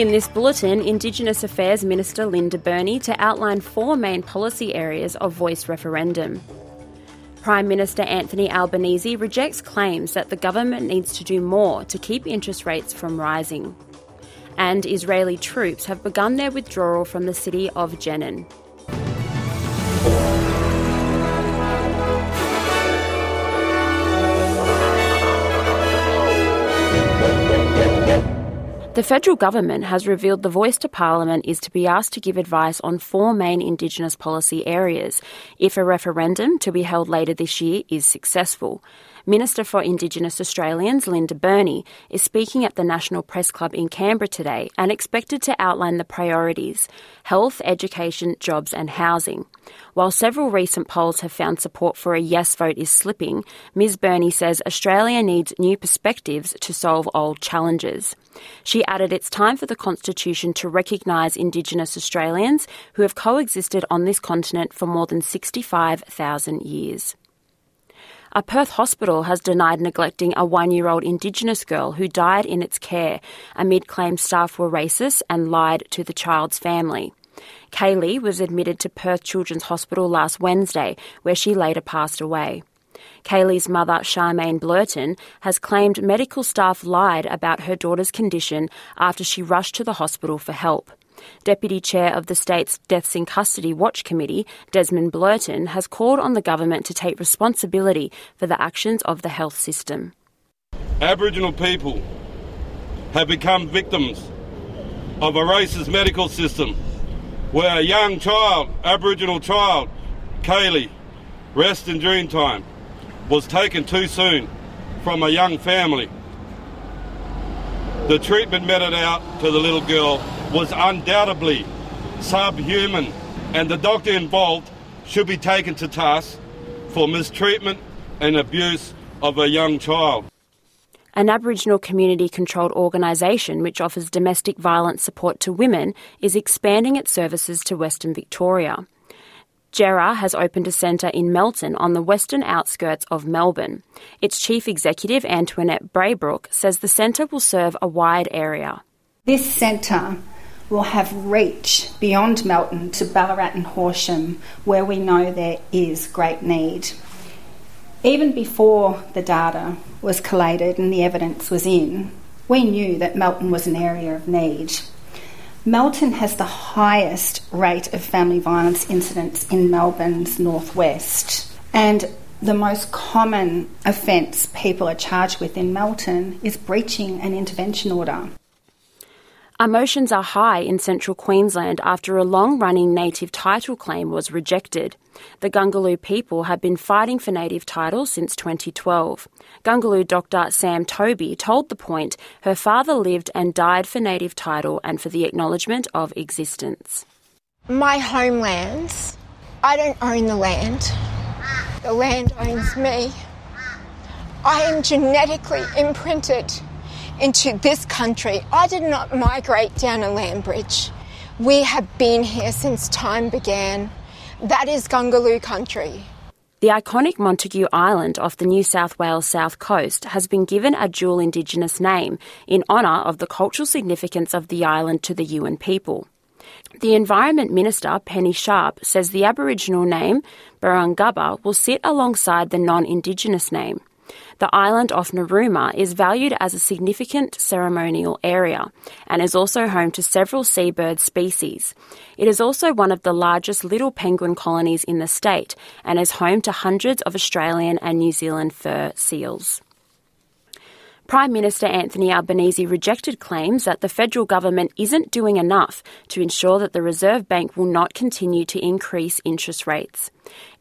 In this bulletin, Indigenous Affairs Minister Linda Burney to outline four main policy areas of voice referendum. Prime Minister Anthony Albanese rejects claims that the government needs to do more to keep interest rates from rising. And Israeli troops have begun their withdrawal from the city of Jenin. The federal government has revealed the voice to Parliament is to be asked to give advice on four main Indigenous policy areas if a referendum to be held later this year is successful. Minister for Indigenous Australians Linda Burney is speaking at the National Press Club in Canberra today and expected to outline the priorities health, education, jobs, and housing. While several recent polls have found support for a yes vote is slipping, Ms. Burney says Australia needs new perspectives to solve old challenges. She added it's time for the Constitution to recognise Indigenous Australians who have coexisted on this continent for more than 65,000 years. A Perth hospital has denied neglecting a one year old Indigenous girl who died in its care amid claims staff were racist and lied to the child's family. Kaylee was admitted to Perth Children's Hospital last Wednesday, where she later passed away. Kaylee's mother, Charmaine Blurton, has claimed medical staff lied about her daughter's condition after she rushed to the hospital for help. Deputy Chair of the state's Deaths in Custody Watch Committee, Desmond Blurton, has called on the government to take responsibility for the actions of the health system. Aboriginal people have become victims of a racist medical system where a young child, Aboriginal child, Kaylee, rest in dream time, was taken too soon from a young family. The treatment meted out to the little girl was undoubtedly subhuman, and the doctor involved should be taken to task for mistreatment and abuse of a young child. An Aboriginal community controlled organisation which offers domestic violence support to women is expanding its services to Western Victoria. Djirra has opened a centre in Melton on the western outskirts of Melbourne. Its chief executive, Antoinette Braybrook, says the centre will serve a wide area. This centre will have reach beyond Melton to Ballarat and Horsham, where we know there is great need. Even before the data was collated and the evidence was in, we knew that Melton was an area of need. Melton has the highest rate of family violence incidents in Melbourne's northwest, and the most common offence people are charged with in Melton is breaching an intervention order. Emotions are high in central Queensland after a long running native title claim was rejected. The Gangulu people have been fighting for native title since 2012. Gangulu Dr. Sam Toby told The Point her father lived and died for native title and for the acknowledgement of existence. My homeland, I don't own the land, the land owns me. I am genetically imprinted into this country. I did not migrate down a land bridge. We have been here since time began. That is Gangulu country. The iconic Montague Island off the New South Wales south coast has been given a dual Indigenous name in honour of the cultural significance of the island to the Yuin people. The Environment Minister, Penny Sharp, says the Aboriginal name, Barunguba, will sit alongside the non Indigenous name. The island off Narooma is valued as a significant ceremonial area and is also home to several seabird species. It is also one of the largest little penguin colonies in the state and is home to hundreds of Australian and New Zealand fur seals. Prime Minister Anthony Albanese rejected claims that the federal government isn't doing enough to ensure that the Reserve Bank will not continue to increase interest rates.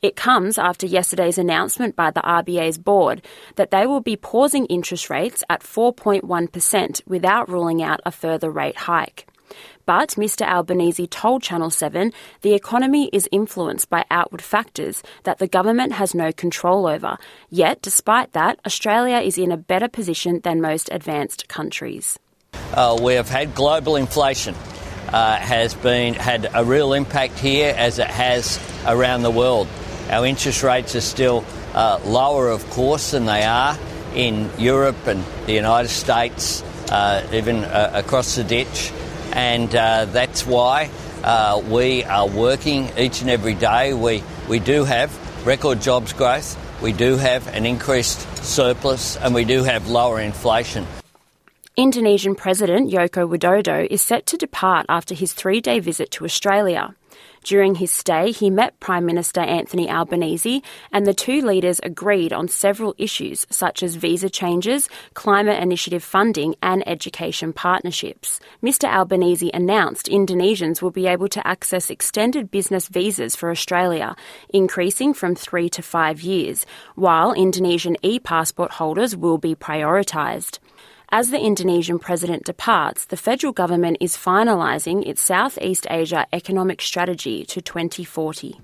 It comes after yesterday's announcement by the RBA's board that they will be pausing interest rates at 4.1% without ruling out a further rate hike. But Mr Albanese told Channel 7 the economy is influenced by outward factors that the government has no control over. Yet, despite that, Australia is in a better position than most advanced countries. Uh, we have had global inflation. Uh, has been had a real impact here as it has around the world. Our interest rates are still uh, lower, of course, than they are in Europe and the United States, uh, even uh, across the ditch. And uh, that's why uh, we are working each and every day. We, we do have record jobs growth, we do have an increased surplus, and we do have lower inflation. Indonesian President Joko Widodo is set to depart after his three day visit to Australia. During his stay, he met Prime Minister Anthony Albanese, and the two leaders agreed on several issues such as visa changes, climate initiative funding, and education partnerships. Mr. Albanese announced Indonesians will be able to access extended business visas for Australia, increasing from three to five years, while Indonesian e passport holders will be prioritised. As the Indonesian president departs, the federal government is finalising its Southeast Asia economic strategy to 2040.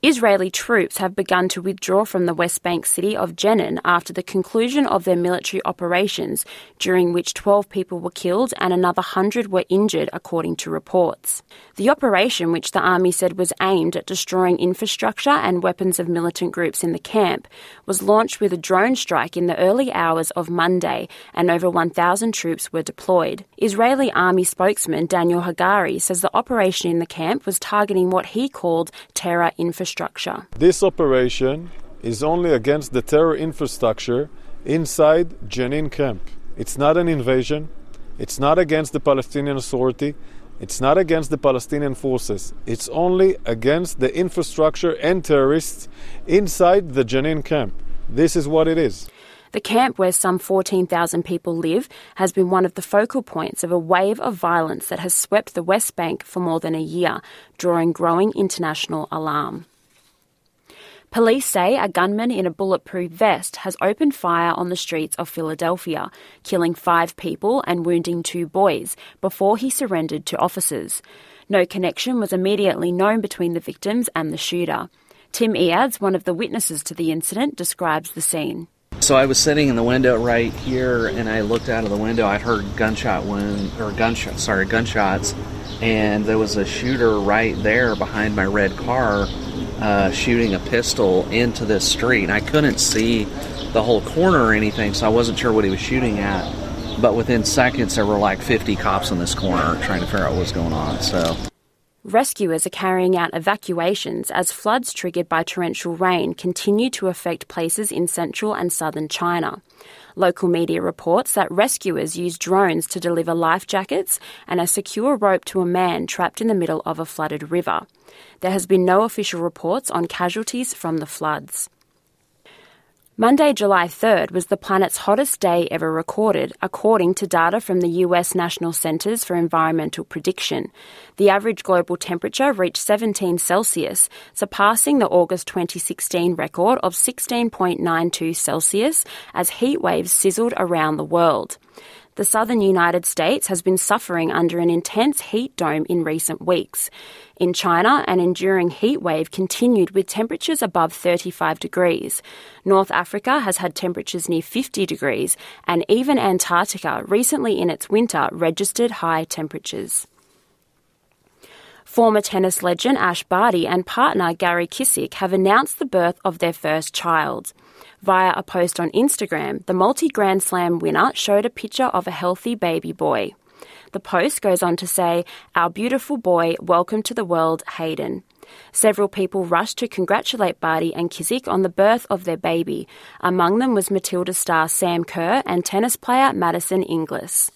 Israeli troops have begun to withdraw from the West Bank city of Jenin after the conclusion of their military operations, during which 12 people were killed and another 100 were injured, according to reports. The operation, which the army said was aimed at destroying infrastructure and weapons of militant groups in the camp, was launched with a drone strike in the early hours of Monday, and over 1,000 troops were deployed. Israeli army spokesman Daniel Hagari says the operation in the camp was targeting what he called terror infrastructure infrastructure. This operation is only against the terror infrastructure inside Jenin camp. It's not an invasion. It's not against the Palestinian Authority. It's not against the Palestinian forces. It's only against the infrastructure and terrorists inside the Jenin camp. This is what it is. The camp, where some 14,000 people live, has been one of the focal points of a wave of violence that has swept the West Bank for more than a year, drawing growing international alarm. Police say a gunman in a bulletproof vest has opened fire on the streets of Philadelphia, killing five people and wounding two boys before he surrendered to officers. No connection was immediately known between the victims and the shooter. Tim Eads, one of the witnesses to the incident, describes the scene. So I was sitting in the window right here, and I looked out of the window. I heard gunshot wound or gunshot, sorry, gunshots, and there was a shooter right there behind my red car uh, shooting a pistol into this street. I couldn't see the whole corner or anything, so I wasn't sure what he was shooting at. But within seconds, there were like 50 cops in this corner trying to figure out what was going on. So. Rescuers are carrying out evacuations as floods triggered by torrential rain continue to affect places in central and southern China. Local media reports that rescuers used drones to deliver life jackets and a secure rope to a man trapped in the middle of a flooded river. There has been no official reports on casualties from the floods. Monday, July 3rd was the planet's hottest day ever recorded, according to data from the US National Centers for Environmental Prediction. The average global temperature reached 17 Celsius, surpassing the August 2016 record of 16.92 Celsius as heat waves sizzled around the world. The southern United States has been suffering under an intense heat dome in recent weeks. In China, an enduring heat wave continued with temperatures above 35 degrees. North Africa has had temperatures near 50 degrees, and even Antarctica recently in its winter registered high temperatures. Former tennis legend Ash Barty and partner Garry Kissick have announced the birth of their first child. Via a post on Instagram, the multi Grand Slam winner showed a picture of a healthy baby boy. The post goes on to say, Our beautiful boy, welcome to the world, Hayden. Several people rushed to congratulate Barty and Kissick on the birth of their baby. Among them was Matilda star Sam Kerr and tennis player Madison Inglis.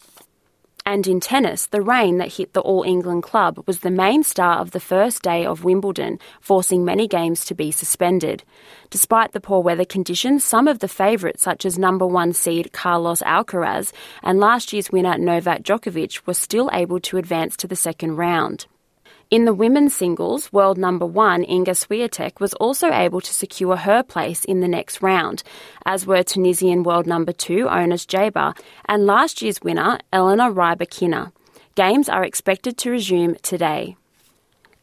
And in tennis, the rain that hit the All England club was the main star of the first day of Wimbledon, forcing many games to be suspended. Despite the poor weather conditions, some of the favourites, such as number one seed Carlos Alcaraz and last year's winner Novak Djokovic, were still able to advance to the second round. In the women's singles, world number one Iga Swiatek was also able to secure her place in the next round, as were Tunisian world number two Ons Jabeur and last year's winner Elena Rybakina. Games are expected to resume today.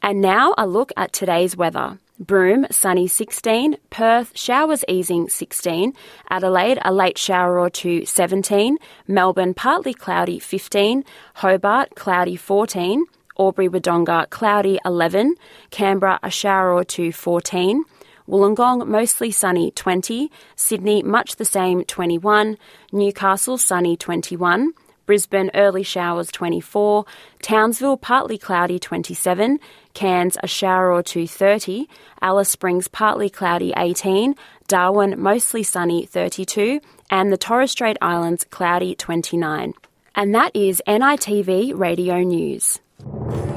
And now a look at today's weather. Broome, sunny 16. Perth, showers easing 16. Adelaide, a late shower or two 17. Melbourne, partly cloudy 15. Hobart, cloudy 14. Albury Wodonga cloudy 11, Canberra a shower or two 14, Wollongong mostly sunny 20, Sydney much the same 21, Newcastle sunny 21, Brisbane, early showers 24. Townsville, partly cloudy 27. Cairns, a shower or two 30. Alice Springs, partly cloudy 18. Darwin, mostly sunny 32. And the Torres Strait Islands, cloudy 29. And that is NITV Radio News you